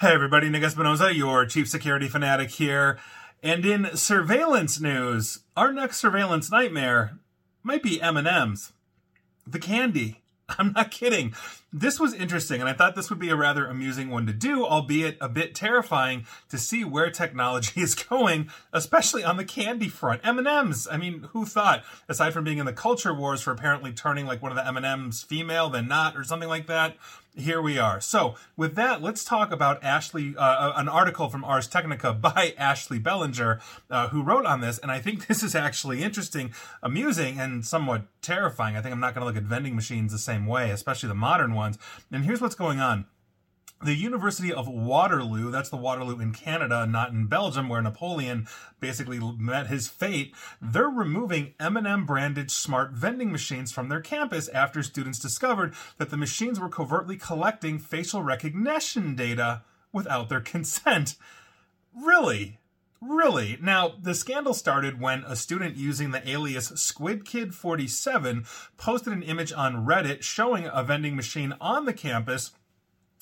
Hey everybody, Nick Espinosa, your chief security fanatic here. And in surveillance news, our next surveillance nightmare might be M&M's. The candy. I'm not kidding. This was interesting, and I thought this would be a rather amusing one to do, albeit a bit terrifying to see where technology is going, especially on the candy front. M&Ms. I mean, who thought? Aside from being in the culture wars for apparently turning like one of the M&Ms female, then not, or something like that here we are. So, with that, let's talk about Ashley, uh, uh, an article from Ars Technica by Ashley Belanger, uh, who wrote on this. And I think this is actually interesting, amusing, and somewhat terrifying. I think I'm not going to look at vending machines the same way, especially the modern ones. And here's what's going on the University of Waterloo, that's the Waterloo in Canada, not in Belgium, where Napoleon basically met his fate, they're removing M&M branded smart vending machines from their campus after students discovered that the machines were covertly collecting facial recognition data without their consent. Really? Really? Now, the scandal started when a student using the alias SquidKid47 posted an image on Reddit showing a vending machine on the campus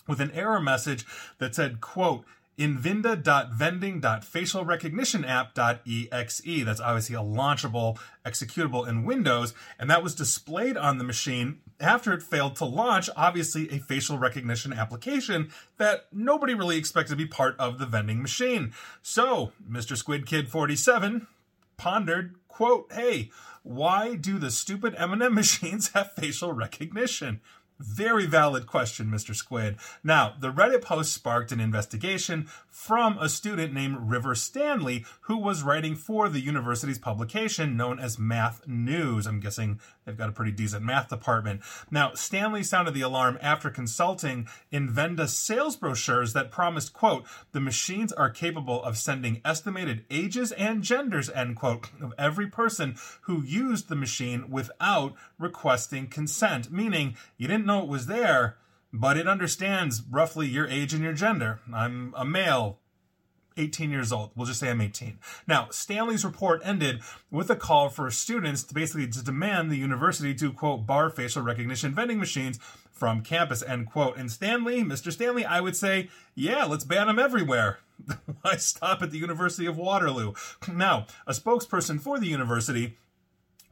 with an error message that said, quote, Invenda.vending.facialrecognitionapp.exe. That's obviously a launchable executable in Windows, and that was displayed on the machine after it failed to launch, obviously a facial recognition application that nobody really expected to be part of the vending machine. So, Mr. Squid Kid 47 pondered, quote, "Hey, why do the stupid M&M machines have facial recognition?" Very valid question, Mr. Squid. Now, the Reddit post sparked an investigation from a student named River Stanley, who was writing for the university's publication known as Math News. I'm guessing they've got a pretty decent math department. Now, Stanley sounded the alarm after consulting Invenda sales brochures that promised, quote, the machines are capable of sending estimated ages and genders, end quote, of every person who used the machine without requesting consent, meaning you didn't know it was there, but it understands roughly your age and your gender. I'm a male, 18 years old. We'll just say I'm 18. Now, Stanley's report ended with a call for students to basically to demand the university to quote bar facial recognition vending machines from campus end quote. And Stanley, Mr. Stanley, I would say, yeah, let's ban them everywhere. Why stop at the University of Waterloo? Now, a spokesperson for the university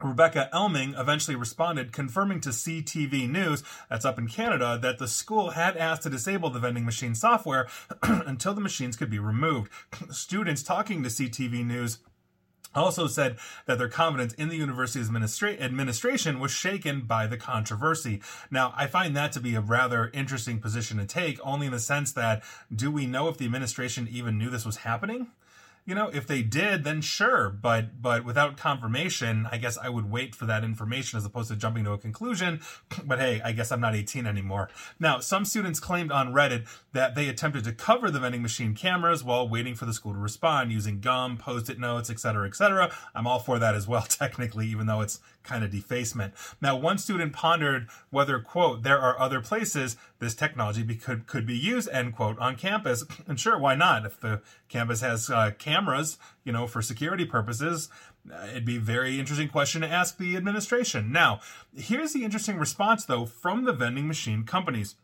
Rebecca Elming eventually responded, confirming to CTV News, that's up in Canada, that the school had asked to disable the vending machine software until the machines could be removed. Students talking to CTV News also said that their confidence in the university's administra- administration was shaken by the controversy. Now, I find that to be a rather interesting position to take, only in the sense that do we know if the administration even knew this was happening? You know, if they did, then sure. But but without confirmation, I guess I would wait for that information as opposed to jumping to a conclusion. But hey, I guess I'm not 18 anymore. Now, some students claimed on Reddit that they attempted to cover the vending machine cameras while waiting for the school to respond using gum, post-it notes, etc., etc. I'm all for that as well, technically, even though it's kind of defacement. Now, one student pondered whether, quote, there are other places this technology be, could, could be used, end quote, on campus. And sure, why not? If the campus has uh, cameras, you know, for security purposes, uh, it'd be a very interesting question to ask the administration. Now, here's the interesting response, though, from the vending machine companies.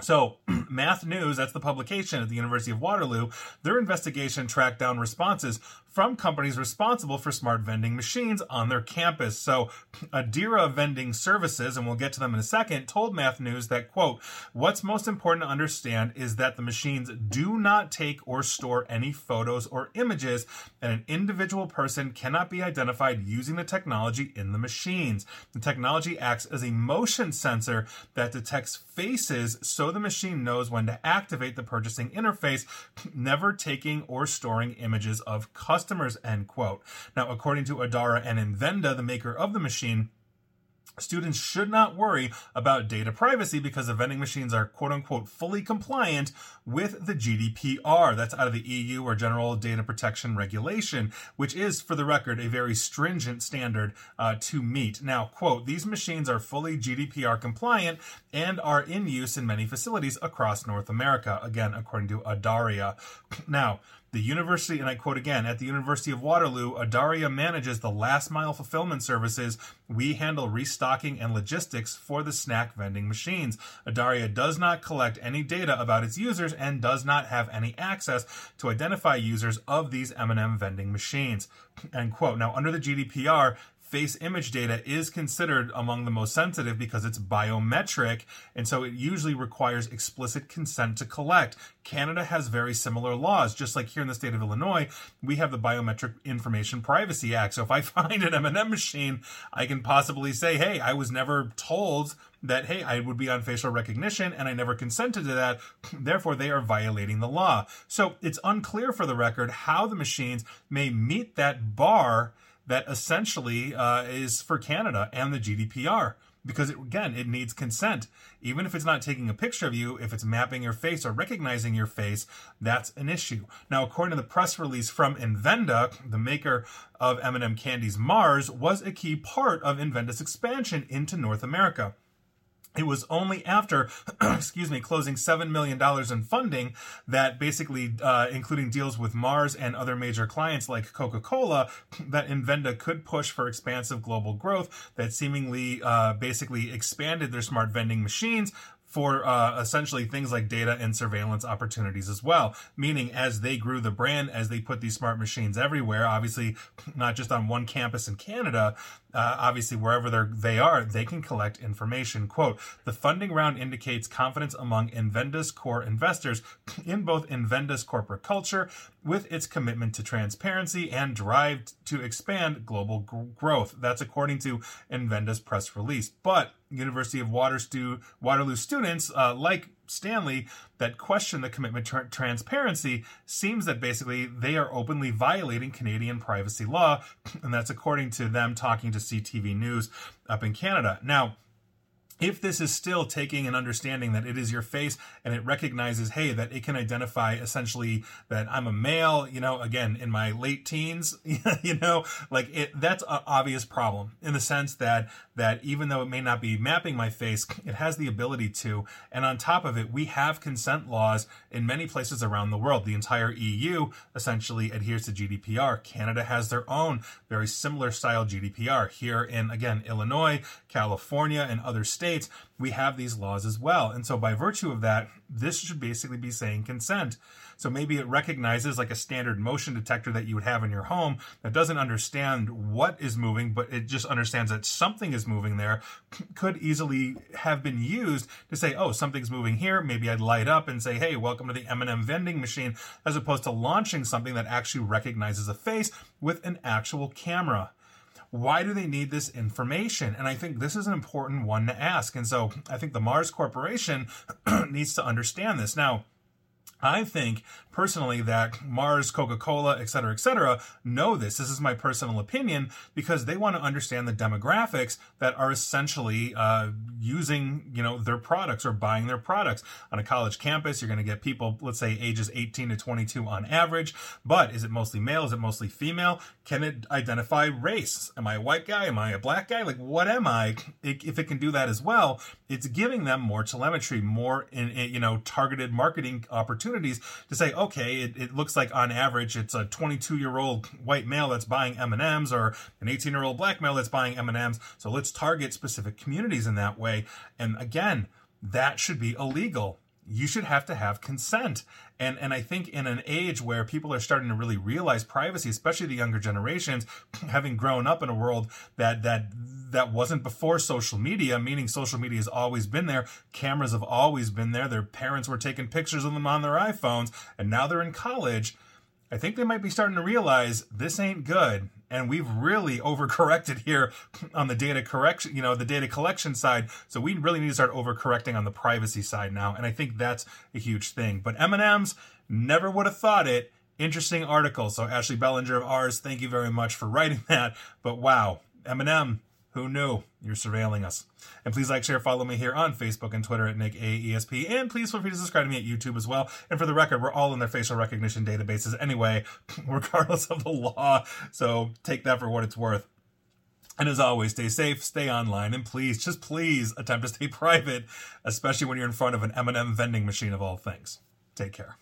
So, Math News, that's the publication at the University of Waterloo, their investigation tracked down responses from companies responsible for smart vending machines on their campus. So, Adaria Vending Services, and we'll get to them in a second, told Math News that, quote, what's most important to understand is that the machines do not take or store any photos or images, and an individual person cannot be identified using the technology in the machines. The technology acts as a motion sensor that detects faces so the machine knows when to activate the purchasing interface, never taking or storing images of customers customers, end quote. Now, according to Adaria and Invenda, the maker of the machine, Students should not worry about data privacy because the vending machines are quote unquote fully compliant with the GDPR. That's out of the EU or General Data Protection Regulation, which is, for the record, a very stringent standard uh, to meet. Now, quote, these machines are fully GDPR compliant and are in use in many facilities across North America. Again, according to Adaria. Now, the university, and I quote again, at the University of Waterloo, Adaria manages the last mile fulfillment services. We handle restocking and logistics for the snack vending machines. Adaria does not collect any data about its users and does not have any access to identify users of these M&M vending machines. End quote. Now, under the GDPR, face image data is considered among the most sensitive because it's biometric, and so it usually requires explicit consent to collect. Canada has very similar laws, just like here in the state of Illinois, we have the Biometric Information Privacy Act. So if I find an M&M machine, I can possibly say, "Hey, I was never told that hey, I would be on facial recognition and I never consented to that. Therefore, they are violating the law." So it's unclear for the record how the machines may meet that bar that essentially uh, is for Canada and the GDPR. Because it, again, it needs consent. Even if it's not taking a picture of you, if it's mapping your face or recognizing your face, that's an issue. Now, according to the press release from Invenda, the maker of M&M Candies Mars was a key part of Invenda's expansion into North America. It was only after, excuse me, closing $7 million in funding that basically, uh, including deals with Mars and other major clients like Coca Cola, that Invenda could push for expansive global growth that seemingly uh, basically expanded their smart vending machines for uh, essentially things like data and surveillance opportunities as well. Meaning, as they grew the brand, as they put these smart machines everywhere, obviously not just on one campus in Canada, uh, obviously wherever they're, they are, they can collect information. Quote, the funding round indicates confidence among Invenda's core investors in both Invenda's corporate culture with its commitment to transparency and drive to expand global g- growth. That's according to Invenda's press release. But University of Waterloo students, uh, like Stanley, that question the commitment to transparency seems that basically they are openly violating Canadian privacy law, and that's according to them talking to CTV News up in Canada. Now, if this is still taking an understanding that it is your face and it recognizes, hey, that it can identify essentially that I'm a male, you know, again, in my late teens, you know, like it, that's an obvious problem in the sense that, that even though it may not be mapping my face, it has the ability to. And on top of it, we have consent laws in many places around the world. The entire EU essentially adheres to GDPR. Canada has their own very similar style GDPR. Here in, again, Illinois, California, and other states, we have these laws as well. And so by virtue of that, this should basically be saying consent. So maybe it recognizes like a standard motion detector that you would have in your home that doesn't understand what is moving, but it just understands that something is moving there, could easily have been used to say, oh, something's moving here. Maybe I'd light up and say, hey, welcome to the M&M vending machine, as opposed to launching something that actually recognizes a face with an actual camera why do they need this information? And I think this is an important one to ask. And so I think the Mars Corporation needs to understand this. Now, I think personally that Mars, Coca Cola, et cetera, et cetera, know this. This is my personal opinion because they want to understand the demographics that are essentially uh, using, you know, their products or buying their products. On a college campus, you're going to get people, let's say, ages 18 to 22 on average. But is it mostly male? Is it mostly female? Can it identify race? Am I a white guy? Am I a black guy? Like, what am I? If it can do that as well, it's giving them more telemetry, more, in, in you know, targeted marketing opportunities opportunities to say, okay, it, it looks like on average it's a 22 year old white male that's buying M&Ms or an 18 year old black male that's buying M&Ms. So let's target specific communities in that way. And again, that should be illegal you should have to have consent. And and I think in an age where people are starting to really realize privacy, especially the younger generations, having grown up in a world that that that wasn't before social media, meaning social media has always been there, cameras have always been there, their parents were taking pictures of them on their iPhones, and now they're in college. I think they might be starting to realize this ain't good and we've really overcorrected here on the data correction, you know, the data collection side. So we really need to start overcorrecting on the privacy side now, and I think that's a huge thing. But M&M's never would have thought it. Interesting article. So Ashley Belanger of Ars, thank you very much for writing that. But wow, M&M who knew? You're surveilling us. And please like, share, follow me here on Facebook and Twitter at Nick AESP. And please feel free to subscribe to me at YouTube as well. And for the record, we're all in their facial recognition databases anyway, regardless of the law. So take that for what it's worth. And as always, stay safe, stay online, and please, just please attempt to stay private, especially when you're in front of an M&M vending machine of all things. Take care.